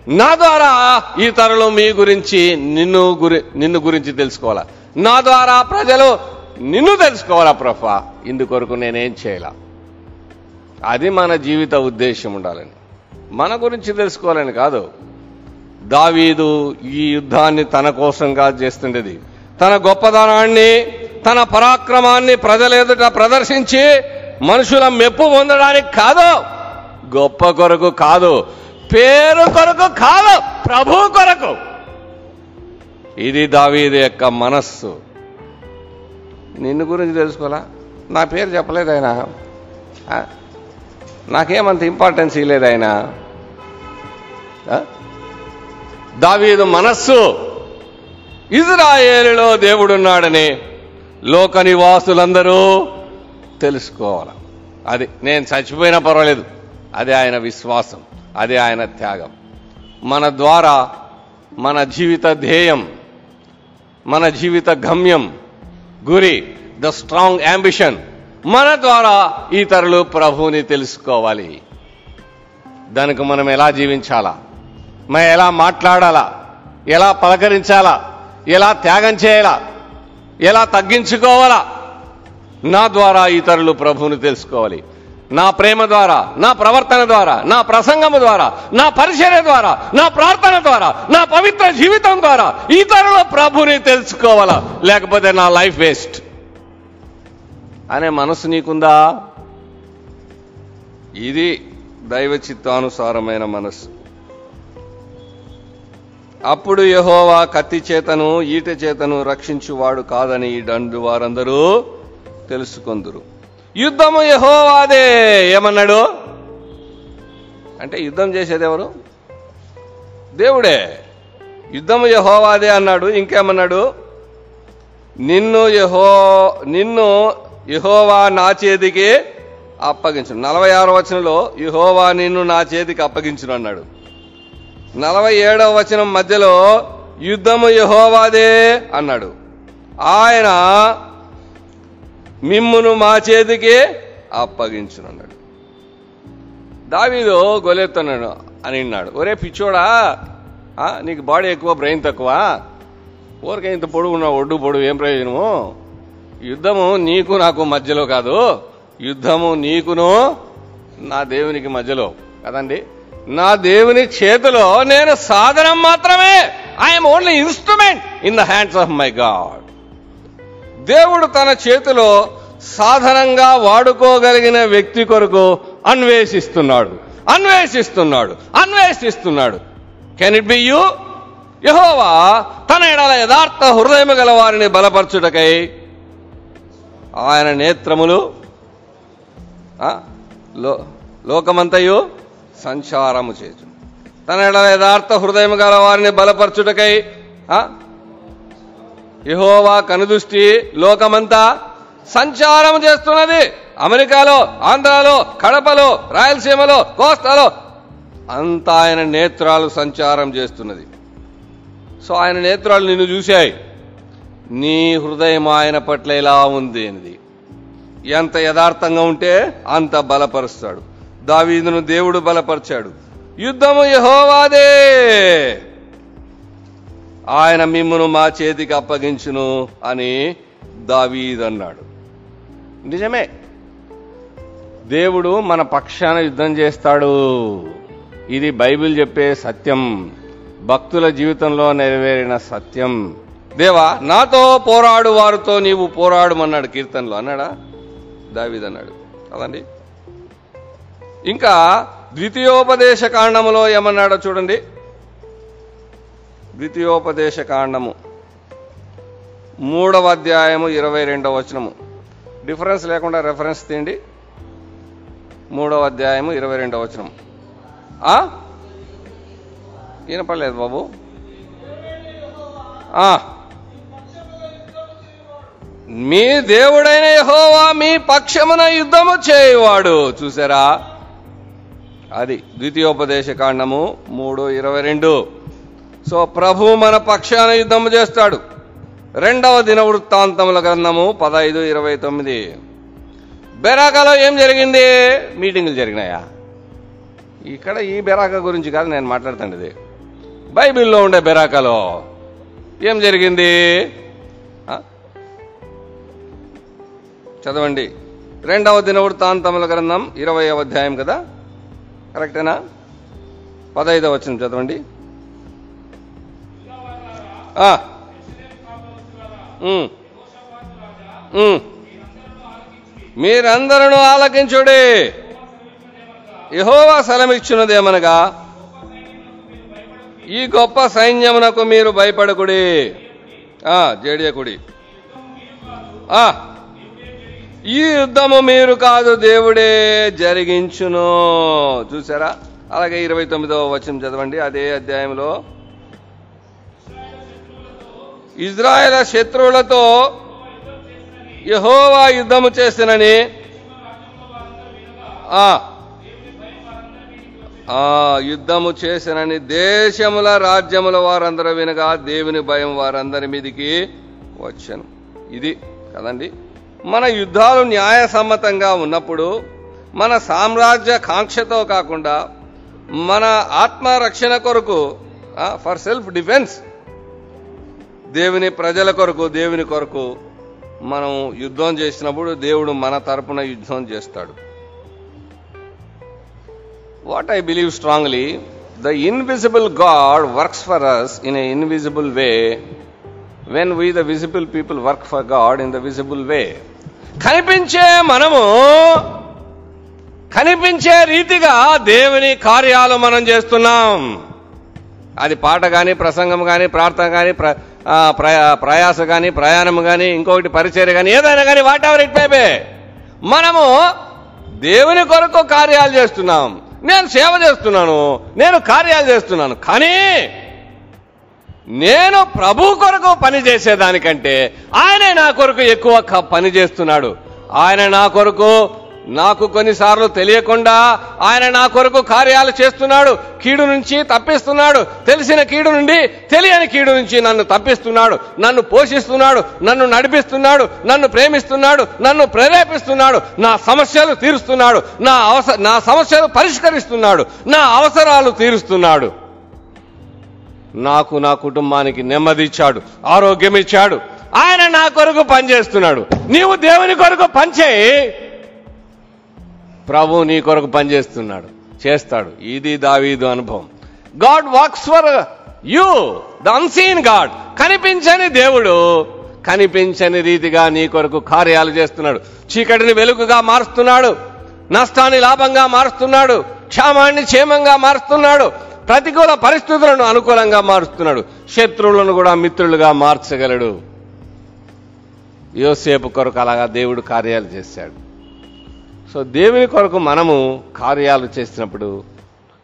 నా ద్వారా ఈ తరలు మీ గురించి నిన్ను గురి నిన్ను గురించి తెలుసుకోవాలా? నా ద్వారా ప్రజలు నిన్ను తెలుసుకోవాలా ప్రభా? ఇందుకొరకు నేనేం చేయాల? అది మన జీవిత ఉద్దేశం ఉండాలని. మన గురించి తెలుసుకోవాలని కాదు. దావీదు ఈ యుద్ధాన్ని తన కోసంగా చేస్తుండేది. తన గొప్పదనాన్ని తన పరాక్రమాన్ని ప్రజలెదుట ప్రదర్శించి మనుషుల మెప్పు పొందడానికి కాదు. గొప్ప కొరకు కాదు. పేరు కొరకు కాదు. ప్రభు కొరకు. ఇది దావీదు యొక్క మనస్సు. నిన్ను గురించి తెలుసుకోవాలా? నా పేరు చెప్పలేదు ఆయన. నాకేమంత ఇంపార్టెన్స్ ఇవ్వలేదు ఆయన. దావీదు మనస్సు. ఇజ్రాయేలులో దేవుడున్నాడని లోక నివాసులందరూ తెలుసుకోవాలి. అది నేను చచ్చిపోయినా పర్వాలేదు. అది ఆయన విశ్వాసం. అది ఆయన త్యాగం. మన ద్వారా మన జీవిత ధ్యేయం మన జీవిత గమ్యం గురి ద స్ట్రాంగ్ అంబిషన్ మన ద్వారా ఇతరులు ప్రభువుని తెలుసుకోవాలి. దానికి మనం ఎలా జీవించాలా? మనం ఎలా మాట్లాడాలా? ఎలా పలకరించాలా? ఎలా త్యాగం చేయాలా? ఎలా తగ్గించుకోవాలా? నా ద్వారా ఇతరులు ప్రభువుని తెలుసుకోవాలి. నా ప్రేమ ద్వారా నా ప్రవర్తన ద్వారా నా ప్రసంగము ద్వారా నా పరిచర్య ద్వారా నా ప్రార్థన ద్వారా నా పవిత్ర జీవితం ద్వారా ఇతరుల ప్రభుని తెలుసుకోవాలా? లేకపోతే నా లైఫ్ వేస్ట్. అనే మనసు నీకుందా? ఇది దైవ చిత్తానుసారమైన మనస్సు అప్పుడు యహోవా కత్తి చేతను ఈట చేతను రక్షించువాడు కాదని ఈ దండు వారందరూ తెలుసుకొందురు. యుద్ధము యహోవాదే ఏమన్నాడు? అంటే యుద్ధం చేసేది ఎవరు? దేవుడే. యుద్ధము యహోవాదే అన్నాడు ఇంకేమన్నాడు? నిన్ను యహో నిన్ను యహోవా నా చేతికి అప్పగించు నలభై ఆరు వచనంలో యహోవా నిన్ను నా చేతికి అప్పగించును అన్నాడు. నలభై ఏడవ వచనం మధ్యలో యుద్ధము యహోవాదే అన్నాడు. ఆయన మిమ్మును మా చేతికి అప్పగించును అన్నాడు దావీదు గొలెత్తున్నాడు అని అన్నాడు. ఒరే పిచ్చోడా నీకు బాడీ ఎక్కువ బ్రెయిన్ తక్కువ? ఊరికే ఇంత పొడుగు ఒడ్డు పొడుగు ఏం ప్రయోజనము? యుద్ధము నీకు నాకు మధ్యలో కాదు. యుద్ధము నీకును నా దేవునికి మధ్యలో. కదండి? నా దేవుని చేతిలో నేను సాధనం మాత్రమే. I'm only instrument in the hands of my God దేవుడు తన చేతిలో సాధనంగా వాడుకోగలిగిన వ్యక్తి కొరకు అన్వేషిస్తున్నాడు. అన్వేషిస్తున్నాడు. అన్వేషిస్తున్నాడు. కెన్ ఇట్ బి యూ యహోవా తన ఎడల యథార్థ హృదయము గల వారిని బలపరచుటకై ఆయన నేత్రములు లో లోకమంతయు సంచారము చేచు తన ఎడల యథార్థ హృదయం గల వారిని బలపరచుటకై యహోవా కనుదృష్టి లోకమంతా సంచారం చేస్తున్నది. అమెరికాలో ఆంధ్రాలో కడపలో రాయలసీమలో కోస్తాలో అంతా ఆయన నేత్రాలు సంచారం చేస్తున్నది. సో ఆయన నేత్రాలు నిన్ను చూశాయి. నీ హృదయం ఆయన పట్ల ఎలా ఉంది అనేది. ఎంత యథార్థంగా ఉంటే అంత బలపరుస్తాడు. దావీదును దేవుడు బలపరిచాడు. యుద్ధము యహోవాదే! ఆయన మిమ్మును మా చేతికి అప్పగించును అని దావీదన్నాడు. నిజమే. దేవుడు మన పక్షాన యుద్ధం చేస్తాడు. ఇది బైబిల్ చెప్పే సత్యం. భక్తుల జీవితంలో నెరవేరిన సత్యం. దేవా నాతో పోరాడు వారితో నీవు పోరాడమన్నాడు కీర్తనలో. అన్నాడా? దావీద్ అన్నాడు కదండి ఇంకా ద్వితీయోపదేశ కాండములో ఏమన్నాడో చూడండి. ద్వితీయోపదేశ కాండము. మూడవ అధ్యాయము ఇరవై రెండవ వచనము. డిఫరెన్స్ లేకుండా రెఫరెన్స్ తీయండి. మూడవ అధ్యాయము ఇరవై రెండవ వచనం వినపడలేదు బాబు. మీ దేవుడైన యహోవా మీ పక్షమున యుద్ధము చేయవాడు. చూసారా? అది ద్వితీయోపదేశ కాండము మూడు ఇరవై రెండు. సో ప్రభు మన పక్షాన యుద్ధము చేస్తాడు. రెండవ దిన వృత్తాంతముల గ్రంథము పదహైదు ఇరవై తొమ్మిది. బెరాకాలో ఏం జరిగింది? మీటింగులు జరిగినాయా? ఇక్కడ ఈ బెరాకా గురించి కాదు నేను మాట్లాడుతాను బైబిల్లో ఉండే బెరాకాలో ఏం జరిగింది? చదవండి. రెండవ దిన వృత్తాంతముల గ్రంథం ఇరవై అధ్యాయం కదా? కరెక్టేనా? పదహైదో వచ్చిన చదవండి. మీరందరూ ఆలకించుడి. యహోవా సెలమిచ్చినదేమనగా ఈ గొప్ప సైన్యమునకు మీరు భయపడకుడి. జేడియకుడి. ఆ, ఈ యుద్ధము మీరు కాదు దేవుడే జరిగించును. చూసారా అలాగే ఇరవై తొమ్మిదవ వచనం చదవండి. అదే అధ్యాయంలో ఇజ్రాయెల్ శత్రువులతో యహోవా యుద్ధము చేసినని యుద్ధము చేసినని దేశముల రాజ్యముల వారందరూ వినగా దేవుని భయం వారందరి మీదికి వచ్చాను. ఇది కదండి? మన యుద్ధాలు న్యాయసమ్మతంగా ఉన్నప్పుడు మన సామ్రాజ్య కాంక్షతో కాకుండా మన ఆత్మరక్షణ కొరకు ఫర్ సెల్ఫ్ డిఫెన్స్ దేవుని ప్రజల కొరకు దేవుని కొరకు మనం యుద్ధం చేసినప్పుడు దేవుడు మన తరపున యుద్ధం చేస్తాడు. What I believe strongly the invisible God works for us in a invisible way when we the visible people work for God in the visible way కనిపించే మనము కనిపించే రీతిగా దేవుని కార్యాలు మనం చేస్తున్నాం. అది పాట కానీ ప్రసంగం కానీ ప్రార్థన కానీ ప్ర ప్రయా- ప్రయాస కానీ ప్రయాణం కానీ ఇంకొకటి పరిచర్య కానీ ఏదైనా కానీ వాట్ ఎవర్ ఇట్ మేబే మనము దేవుని కొరకు కార్యాలు చేస్తున్నాం. నేను సేవ చేస్తున్నాను నేను కార్యాలు చేస్తున్నాను. కానీ నేను ప్రభు కొరకు పని చేసేదానికంటే ఆయనే నా కొరకు ఎక్కువ పని చేస్తున్నాడు. ఆయన నా కొరకు నాకు కొన్నిసార్లు తెలియకుండా ఆయన నా కొరకు కార్యాలు చేస్తున్నాడు. కీడు నుంచి తప్పిస్తున్నాడు. తెలిసిన కీడు నుండి తెలియని కీడు నుంచి నన్ను తప్పిస్తున్నాడు. నన్ను పోషిస్తున్నాడు. నన్ను నడిపిస్తున్నాడు. నన్ను ప్రేమిస్తున్నాడు. నన్ను ప్రేరేపిస్తున్నాడు. నా సమస్యలు తీరుస్తున్నాడు. నా అవసర నా సమస్యలు పరిష్కరిస్తున్నాడు. నా అవసరాలు తీరుస్తున్నాడు. నాకు నా కుటుంబానికి నెమ్మది ఇచ్చాడు ఆరోగ్యం ఇచ్చాడు ఆయన నా కొరకు పనిచేస్తున్నాడు. నీవు దేవుని కొరకు పనిచేయి. ప్రభు నీ కొరకు పనిచేస్తున్నాడు. చేస్తాడు. ఇది దావీదు అనుభవం. God works for you the unseen God. కనిపించని దేవుడు కనిపించని రీతిగా నీ కొరకు కార్యాలు చేస్తున్నాడు. చీకటిని వెలుగుగా మారుస్తున్నాడు. నష్టాన్ని లాభంగా మారుస్తున్నాడు. క్షేమాన్ని క్షేమంగా మారుస్తున్నాడు. ప్రతికూల పరిస్థితులను అనుకూలంగా మారుస్తున్నాడు. శత్రువులను కూడా మిత్రులుగా మార్చగలడు. యోసేపు కొరకు అలాగా దేవుడు కార్యాలు చేశాడు. సో దేవుని కొరకు మనము కార్యాలు చేసినప్పుడు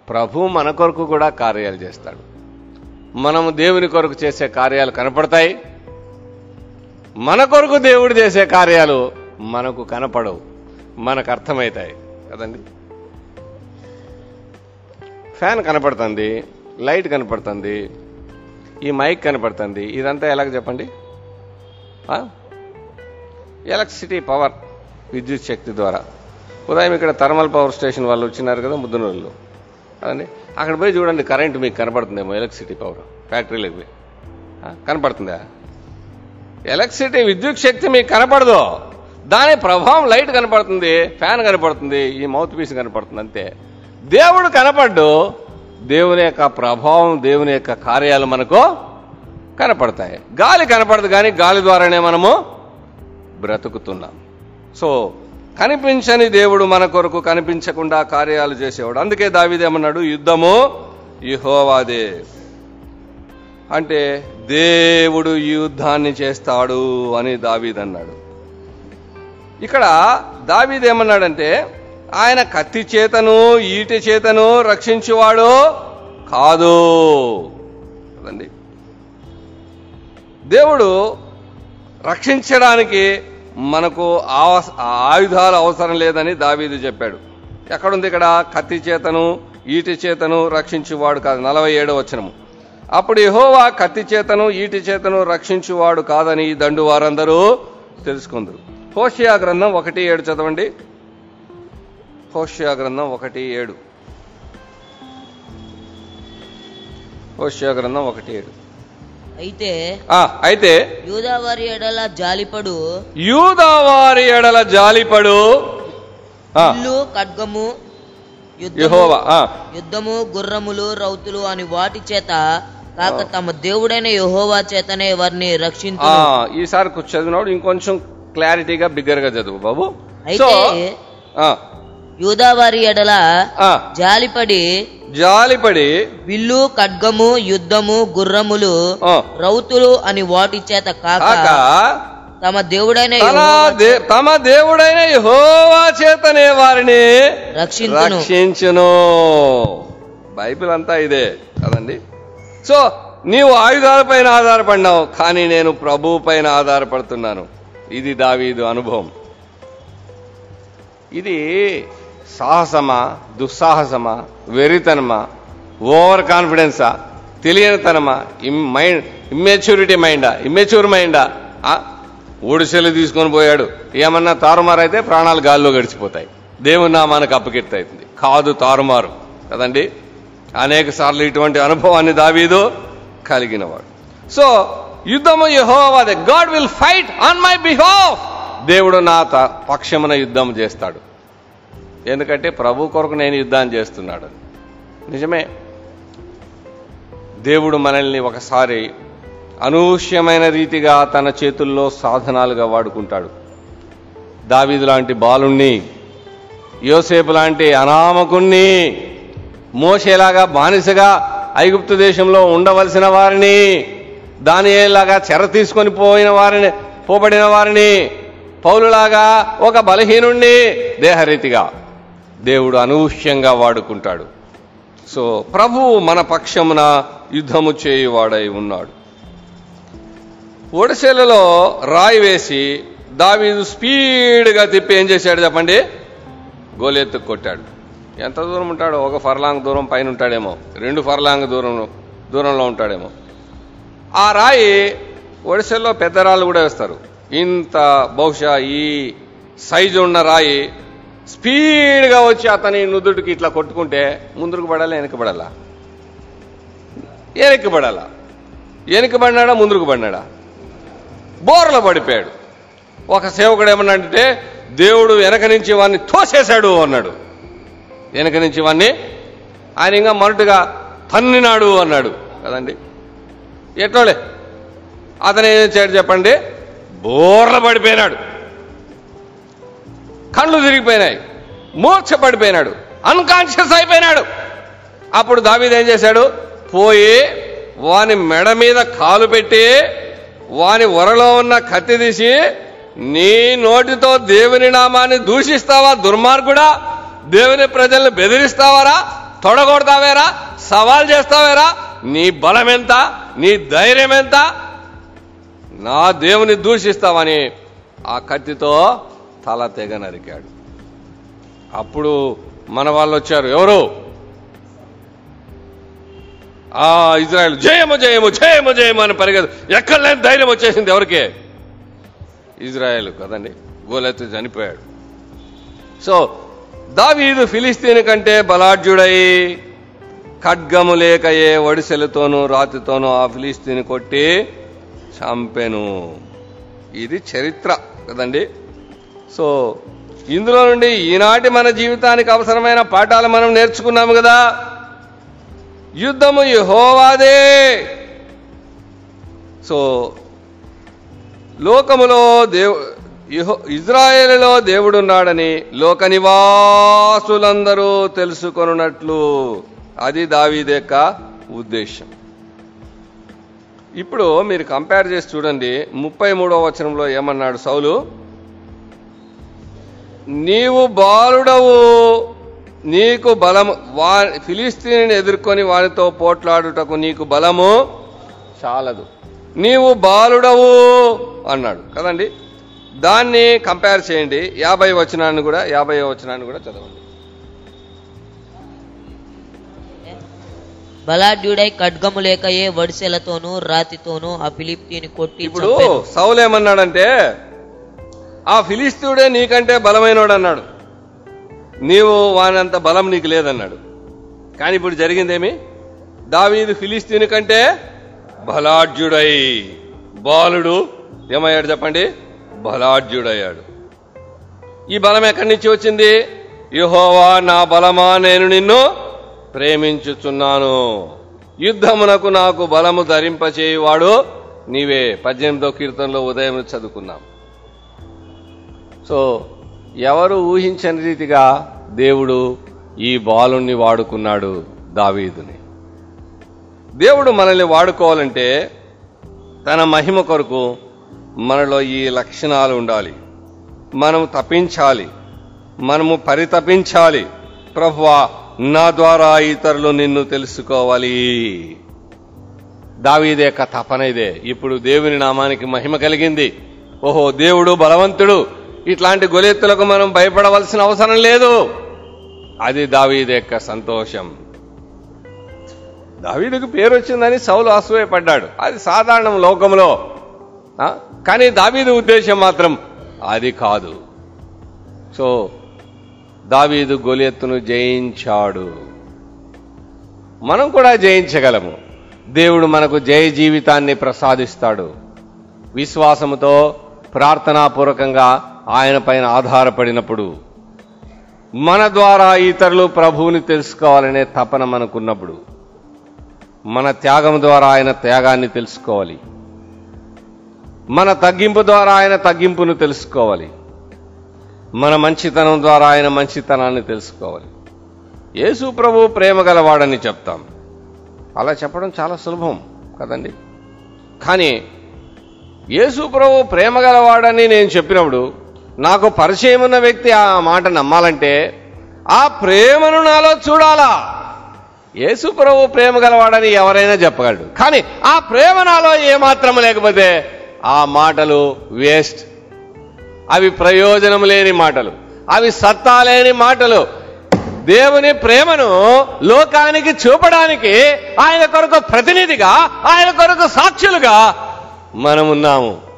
ప్రభు మన కొరకు కూడా కార్యాలు చేస్తాడు. మనము దేవుని కొరకు చేసే కార్యాలు కనపడతాయి. మన కొరకు దేవుడు చేసే కార్యాలు మనకు కనపడవు. మనకు అర్థమవుతాయి. కదండి? ఫ్యాన్ కనపడుతుంది లైట్ కనపడుతుంది ఈ మైక్ కనపడుతుంది. ఇదంతా ఎలాగ చెప్పండి? ఎలక్ట్రిసిటీ పవర్ విద్యుత్ శక్తి ద్వారా. ఉదయం ఇక్కడ థర్మల్ పవర్ స్టేషన్ వాళ్ళు వచ్చినారు కదా ముద్దునూరులో. అదండి. అక్కడ పోయి చూడండి కరెంట్ మీకు కనపడుతుందేమో ఎలక్ట్రిసిటీ పవర్. ఫ్యాక్టరీలోకి పోయి. కనపడుతుందా? ఎలక్ట్రిసిటీ విద్యుత్ శక్తి మీకు కనపడదు. దాని ప్రభావం లైట్ కనపడుతుంది ఫ్యాన్ కనపడుతుంది ఈ మౌత్ పీస్ కనపడుతుంది అంతే. దేవుడు కనపడ్డు దేవుని యొక్క ప్రభావం దేవుని యొక్క కార్యాలు మనకు కనపడతాయి. గాలి కనపడదు కానీ గాలి ద్వారానే మనము బ్రతుకుతున్నాం. సో కనిపించని దేవుడు మన కొరకు కనిపించకుండా కార్యాలు చేసేవాడు. అందుకే దావిదేమన్నాడు యుద్ధము యుహోవాదే. అంటే దేవుడు యుద్ధాన్ని చేస్తాడు అని దావీదన్నాడు ఇక్కడ దావీదేమన్నాడంటే ఏమన్నాడంటే ఆయన కత్తి చేతను ఈటి చేతను రక్షించేవాడు కాదు. కదండి దేవుడు రక్షించడానికి మనకు ఆవ- ఆయుధాలు అవసరం లేదని దావీదు చెప్పాడు. ఎక్కడుంది ఇక్కడ? కత్తి చేతను ఈటి చేతను రక్షించేవాడు కాదు. నలభై ఏడో వచనము. అప్పుడు యెహోవా కత్తి చేతను ఈటి చేతను రక్షించేవాడు కాదని ఈ దండు వారందరూ తెలుసుకుందరు. హోషియా గ్రంథం ఒకటి ఏడు చదవండి. హోషియా గ్రంథం ఒకటి ఏడు. హోషియా గ్రంథం ఒకటి ఏడు. అయితే అయితే యూదావారి ఎడల జాలిపడు. యూదావారి ఎడల జాలిపడు. ఇల్లు ఖడ్గము యుద్ధము యెహోవా ఆ, యుద్ధము గుర్రములు రౌతులు అని వాటి చేత కాక తమ దేవుడైన యెహోవా చేతనే వారిని రక్షించు ఈసారి చదివినప్పుడు ఇంకొంచెం క్లారిటీగా బిగ్గర్గా చదువు బాబు. అయితే యూదావారి ఎడల జాలిపడి జాలిపడి విల్లు ఖడ్గము యుద్ధము గుర్రములు రౌతులు అని వాటి చేత కాక తమ దేవుడైన తమ దేవుడైన యెహోవా చేతనే వారిని రక్షించును. బైబిల్ అంతా ఇదే కదండి. సో నీవు ఆయుధాలపైన ఆధారపడినావు కానీ నేను ప్రభువు పైన ఆధారపడుతున్నాను. ఇది దావీదు అనుభవం. ఇది సాహసమా దుస్సాహసమా వెరితనమా ఓవర్ కాన్ఫిడెన్సా తెలియనితనమా ఇమ్ మైండ్ ఇమ్మెచ్యూరిటీ మైండా ఇమ్మెచ్యూర్ మైండా. ఊడిసెలు తీసుకొని పోయాడు. ఏమన్నా తారుమారైతే ప్రాణాలు గాల్లో గడిచిపోతాయి. దేవుని నామానికి అప్పకెత్తవుతుంది కాదు తారుమారు. కదండి? అనేక సార్లు ఇటువంటి అనుభవాన్ని దావీదు కలిగినవాడు. సో యుద్ధము యహోవాదే. God will fight on my behalf దేవుడు నా పక్షమున యుద్ధం చేస్తాడు. ఎందుకంటే ప్రభు కొరకు నేను యుద్ధం చేస్తున్నాడు. నిజమే. దేవుడు మనల్ని ఒకసారి అనూష్యమైన రీతిగా తన చేతుల్లో సాధనాలుగా వాడుకుంటాడు. దావీదు లాంటి బాలుణ్ణి యోసేపు లాంటి అనామకుణ్ణి మోసేలాగా బానిసగా ఐగుప్తు దేశంలో ఉండవలసిన వారిని దానిలాగా చెర తీసుకొని పోయిన వారిని పోబడిన వారిని పౌలులాగా ఒక బలహీనుణ్ణి దేహరీతిగా దేవుడు అనూహ్యంగా వాడుకుంటాడు. సో ప్రభువు మన పక్షమున యుద్ధము చేయువాడై ఉన్నాడు. ఒడిశలలో రాయి వేసి దావీదు స్పీడ్గా తిప్పి ఏం చేశాడు చెప్పండి? గోలెత్తు కొట్టాడు. ఎంత దూరం ఉంటాడో ఒక ఫర్లాంగ్ దూరం పైన ఉంటాడేమో రెండు ఫర్లాంగ్ దూరం దూరంలో ఉంటాడేమో. ఆ రాయి ఒడిశల్లో పెద్ద రాళ్ళు కూడా వేస్తారు. ఇంత బహుశా ఈ సైజు ఉన్న రాయి స్పీడ్గా వచ్చి అతని నుదుటికి ఇట్లా కొట్టుకుంటే ముందుకు పడాలా వెనకబడాలా పడాలా? వెనకబడినాడా ముందుకు పడినాడా? బోర్లో పడిపోయాడు. ఒక సేవకుడు ఏమన్నా అంటే దేవుడు వెనక నుంచి వాడిని తోసేశాడు అన్నాడు. వెనక నుంచి వాడిని ఆయన ఇంకా మరుటుగా తన్నినాడు అన్నాడు. కదండి? ఎట్లోలే? అతను ఏం చేశాడు చెప్పండి? బోర్ల పడిపోయినాడు. కళ్ళు తిరిగిపోయినాయి మూర్ఛ పడిపోయినాడు అన్కాన్షియస్ అయిపోయినాడు. అప్పుడు దావీద్ ఏం చేశాడు? పోయి వాని మెడ మీద కాలు పెట్టి వాని వరలో ఉన్న కత్తి తీసి నీ నోటితో దేవుని నామాన్ని దూషిస్తావా? దుర్మార్గుడా? దేవుని ప్రజల్ని బెదిరిస్తావారా? తొడగొడతావేరా? సవాల్ చేస్తావేరా? నీ బలం ఎంత నీ ధైర్యం ఎంత నా దేవుని దూషిస్తావని ఆ కత్తితో తల తెగ నరికాడు. అప్పుడు మన వాళ్ళు వచ్చారు ఎవరు? ఆ ఇజ్రాయెల్. జయము జయము జయము జయము అని పరిగెదు ఎక్కడ లేని ధైర్యం వచ్చేసింది ఎవరికే? ఇజ్రాయెల్ కదండి గోలెత్తు చనిపోయాడు. సో దావీదు ఫిలిస్తీన్ కంటే బలాఢ్యుడై ఖడ్గము లేకయే ఒడిసెలతోనూ రాతితోనూ ఆ ఫిలిస్తీన్ కొట్టి చంపెను. ఇది చరిత్ర కదండి. సో ఇందులో నుండి ఈనాటి మన జీవితానికి అవసరమైన పాఠాలు మనం నేర్చుకున్నాము కదా. యుద్ధము యహోవాదే. సో లోకములో దేవు యెహో దేవుడున్నాడని లోక నివాసులందరూ తెలుసుకొనున్నట్లు. అది దావీదు యొక్క ఉద్దేశం. ఇప్పుడు మీరు కంపేర్ చేసి చూడండి ముప్పై మూడో వచనంలో ఏమన్నాడు సౌలు? నీవు బాలుడవు. నీకు బలము. వా ఫిలిస్తీని ఎదుర్కొని వారితో పోట్లాడుటకు నీకు బలము చాలదు. నీవు బాలుడవు అన్నాడు. కదండి? దాన్ని కంపేర్ చేయండి. యాభై వచనాన్ని కూడా యాభై వచనాన్ని కూడా చదవండి. బలాఢ్యుడై ఖడ్గము లేకయే వడిసెలతోనూ రాతితోనూ ఆ ఫిలిప్తీని కొట్టి ఇప్పుడు చంపెను. ఆ ఫిలిస్తీయుడే నీకంటే బలమైనోడు అన్నాడు నీవు వానంత బలం నీకు లేదన్నాడు. కానీ ఇప్పుడు జరిగిందేమి? దావీదు ఫిలిస్తీని కంటే బలాఢ్యుడై. బాలుడు ఏమయ్యాడు చెప్పండి? బలాఢ్యుడయ్యాడు. ఈ బలం ఎక్కడి నుంచి వచ్చింది? యుహోవా నా బలమా నేను నిన్ను ప్రేమించుచున్నాను. యుద్ధమునకు నాకు బలము ధరింపచేయువాడు నీవే. పద్దెనిమిదో కీర్తనలో ఉదయం చదువుకున్నాం సో ఎవరు ఊహించని రీతిగా దేవుడు ఈ బాలుణ్ణి వాడుకున్నాడు దావీదుని. దేవుడు మనల్ని వాడుకోవాలంటే తన మహిమ కొరకు మనలో ఈ లక్షణాలు ఉండాలి. మనము తప్పించాలి మనము పరితపించాలి. ప్రభువా నా ద్వారా ఇతరులు నిన్ను తెలుసుకోవాలి. దావీదే యొక్క తపన ఇదే. ఇప్పుడు దేవుని నామానికి మహిమ కలిగింది. ఓహో దేవుడు బలవంతుడు. ఇట్లాంటి గొలెత్తులకు మనం భయపడవలసిన అవసరం లేదు. అది దావీదు యొక్క సంతోషం. దావీదుకు పేరు వచ్చిందని సౌలు అసూయపడ్డాడు. అది సాధారణం లోకంలో. కానీ దావీదు ఉద్దేశం మాత్రం అది కాదు. సో దావీదు గొలెత్తును జయించాడు. మనం కూడా జయించగలము. దేవుడు మనకు జయ జీవితాన్ని ప్రసాదిస్తాడు. విశ్వాసముతో ప్రార్థనాపూర్వకంగా ఆయన పైన ఆధారపడినప్పుడు మన ద్వారా ఇతరులు ప్రభువుని తెలుసుకోవాలనే తపన మనకున్నప్పుడు మన త్యాగం ద్వారా ఆయన త్యాగాన్ని తెలుసుకోవాలి. మన తగ్గింపు ద్వారా ఆయన తగ్గింపును తెలుసుకోవాలి. మన మంచితనం ద్వారా ఆయన మంచితనాన్ని తెలుసుకోవాలి. యేసు ప్రభు ప్రేమ గలవాడని చెప్తాం. అలా చెప్పడం చాలా సులభం కదండి? కానీ యేసు ప్రభు ప్రేమ గలవాడని నేను చెప్పినప్పుడు నాకు పరిచయం ఉన్న వ్యక్తి ఆ మాట నమ్మాలంటే ఆ ప్రేమను నాలో చూడాలా? యేసు ప్రభు ప్రేమ గలవాడని ఎవరైనా చెప్పగలడు కానీ ఆ ప్రేమ నాలో ఏమాత్రం లేకపోతే ఆ మాటలు వేస్ట్. అవి ప్రయోజనం లేని మాటలు. అవి సత్తా లేని మాటలు. దేవుని ప్రేమను లోకానికి చూపడానికి ఆయన కొరకు ప్రతినిధిగా ఆయన కొరకు సాక్షులుగా మనమున్నాము.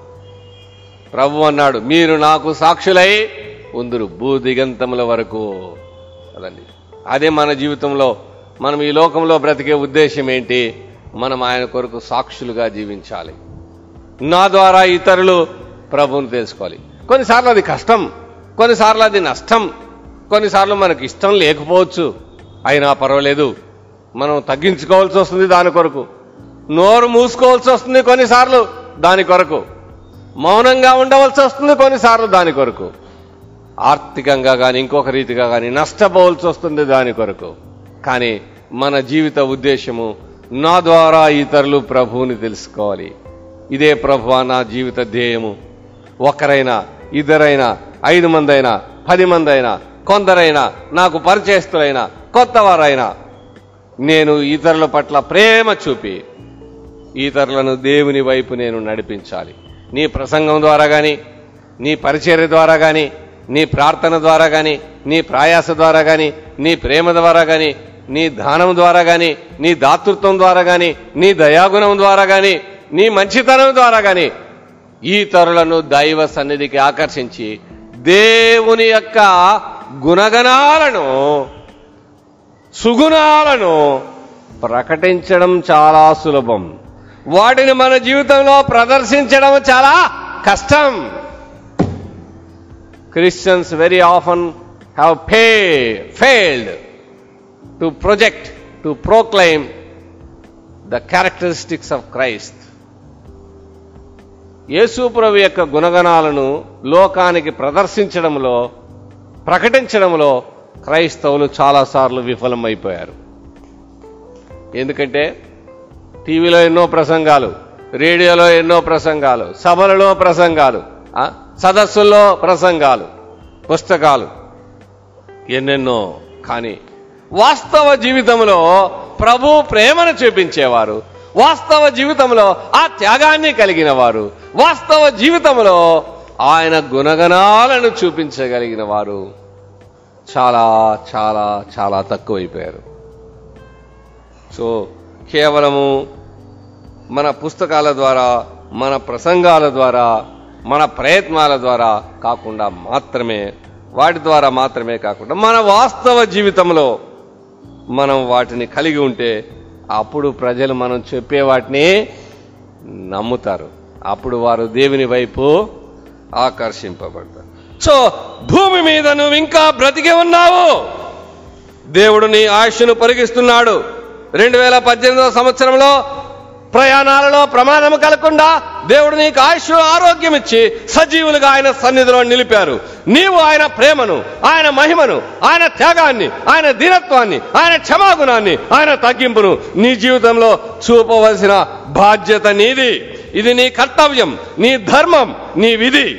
ప్రభు అన్నాడు మీరు నాకు సాక్షులై ఉందురు. భూదిగంతముల వరకు అదండి అదే మన జీవితంలో మనం ఈ లోకంలో బ్రతికే ఉద్దేశం ఏంటి? మనం ఆయన కొరకు సాక్షులుగా జీవించాలి. నా ద్వారా ఇతరులు ప్రభువుని తెలుసుకోవాలి. కొన్నిసార్లు అది కష్టం కొన్నిసార్లు అది నష్టం కొన్నిసార్లు మనకి ఇష్టం లేకపోవచ్చు. అయినా పర్వాలేదు మనం తగ్గించుకోవాల్సి వస్తుంది దాని కొరకు. నోరు మూసుకోవాల్సి వస్తుంది కొన్నిసార్లు దాని కొరకు. మౌనంగా ఉండవలసి వస్తుంది కొన్నిసార్లు దాని కొరకు. ఆర్థికంగా కానీ ఇంకొక రీతిగా కానీ నష్టపోవలసి వస్తుంది దాని కొరకు. కానీ మన జీవిత ఉద్దేశము నా ద్వారా ఇతరులు ప్రభువుని తెలుసుకోవాలి. ఇదే ప్రభు నా జీవిత ధ్యేయము. ఒకరైనా ఇద్దరైనా ఐదు మంది అయినా పది మంది అయినా కొందరైనా నాకు పరిచయస్తులైనా కొత్తవారైనా నేను ఇతరుల పట్ల ప్రేమ చూపి ఇతరులను దేవుని వైపు నేను నడిపించాలి. నీ ప్రసంగం ద్వారా కానీ నీ పరిచర్య ద్వారా కానీ నీ ప్రార్థన ద్వారా కానీ నీ ప్రయాస ద్వారా కానీ నీ ప్రేమ ద్వారా కానీ నీ దానం ద్వారా కానీ నీ దాతృత్వం ద్వారా కానీ నీ దయాగుణం ద్వారా కానీ నీ మంచితనం ద్వారా కానీ ఈ తరులను దైవ సన్నిధికి ఆకర్షించి దేవుని యొక్క గుణగణాలను సుగుణాలను ప్రకటించడం చాలా సులభం. వాటిని మన జీవితంలో ప్రదర్శించడం చాలా కష్టం. క్రిస్టియన్స్ వెరీ ఆఫన్ హ్యావ్ ఫే failed to project to proclaim the characteristics of Christ యేసుప్రభు యొక్క గుణగణాలను లోకానికి ప్రదర్శించడంలో ప్రకటించడంలో క్రైస్తవులు చాలాసార్లు విఫలమైపోయారు. ఎందుకంటే టీవీలో ఎన్నో ప్రసంగాలు రేడియోలో ఎన్నో ప్రసంగాలు సభలలో ప్రసంగాలు సదస్సుల్లో ప్రసంగాలు పుస్తకాలు ఎన్నెన్నో. కానీ వాస్తవ జీవితంలో ప్రభు ప్రేమను చూపించేవారు. వాస్తవ జీవితంలో ఆ త్యాగాన్ని కలిగిన వారు వాస్తవ జీవితంలో ఆయన గుణగణాలను చూపించగలిగిన వారు చాలా చాలా చాలా తక్కువైపోయారు. సో కేవలము మన పుస్తకాల ద్వారా మన ప్రసంగాల ద్వారా మన ప్రయత్నాల ద్వారా కాకుండా మాత్రమే వాటి ద్వారా మాత్రమే కాకుండా మన వాస్తవ జీవితంలో మనం వాటిని కలిగి ఉంటే అప్పుడు ప్రజలు మనం చెప్పే వాటిని నమ్ముతారు. అప్పుడు వారు దేవుని వైపు ఆకర్షింపబడతారు. సో భూమి మీద నువ్వు ఇంకా బ్రతికి ఉన్నావు. దేవుడు నీ ఆయుష్ను పరిగిస్తున్నాడు. రెండు వేల పద్దెనిమిదవ సంవత్సరంలో ప్రయాణాలలో ప్రమాదం కలగకుండా దేవుడు నీకు ఆయుష్ ఆరోగ్యం ఇచ్చి సజీవులుగా ఆయన సన్నిధిలో నిలిపారు. నీవు ఆయన ప్రేమను ఆయన మహిమను ఆయన త్యాగాన్ని ఆయన దీనత్వాన్ని ఆయన క్షమాగుణాన్ని ఆయన తగ్గింపును నీ జీవితంలో చూపవలసిన బాధ్యత నీది. ఇది నీ కర్తవ్యం నీ ధర్మం నీ విధి.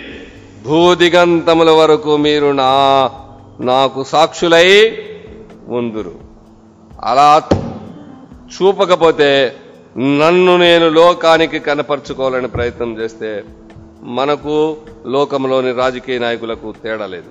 భూదిగంతముల వరకు మీరు నా నాకు సాక్షులై ఉందురు. అలా చూపకపోతే నన్ను నేను లోకానికి కనపరుచుకోవాలని ప్రయత్నం చేస్తే మనకు లోకంలోని రాజకీయ నాయకులకు తేడా లేదు.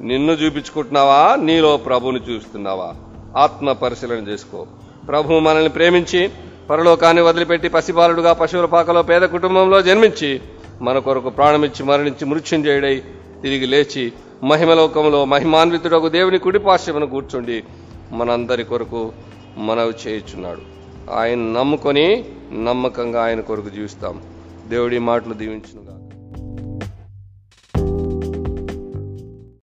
నిన్ను చూపించుకుంటున్నావా? నీలో ప్రభుని చూస్తున్నావా ఆత్మ పరిశీలన చేసుకో. ప్రభు మనల్ని ప్రేమించి పరలోకాన్ని వదిలిపెట్టి పసిబాలుడుగా పశువుల పాకలో పేద కుటుంబంలో జన్మించి మన కొరకు ప్రాణమిచ్చి మరణించి మృత్యుంజయుడై తిరిగి లేచి మహిమలోకంలో మహిమాన్వితుడకు దేవుని కుడిపాశ్యమును కూర్చుండి మనందరి కొరకు మనవి చేయుచున్నాడు. ఆయన నమ్ముకొని నమ్మకంగా ఆయన కొరకు జీవిస్తాం. దేవుడి మాటలు దీవించునుగా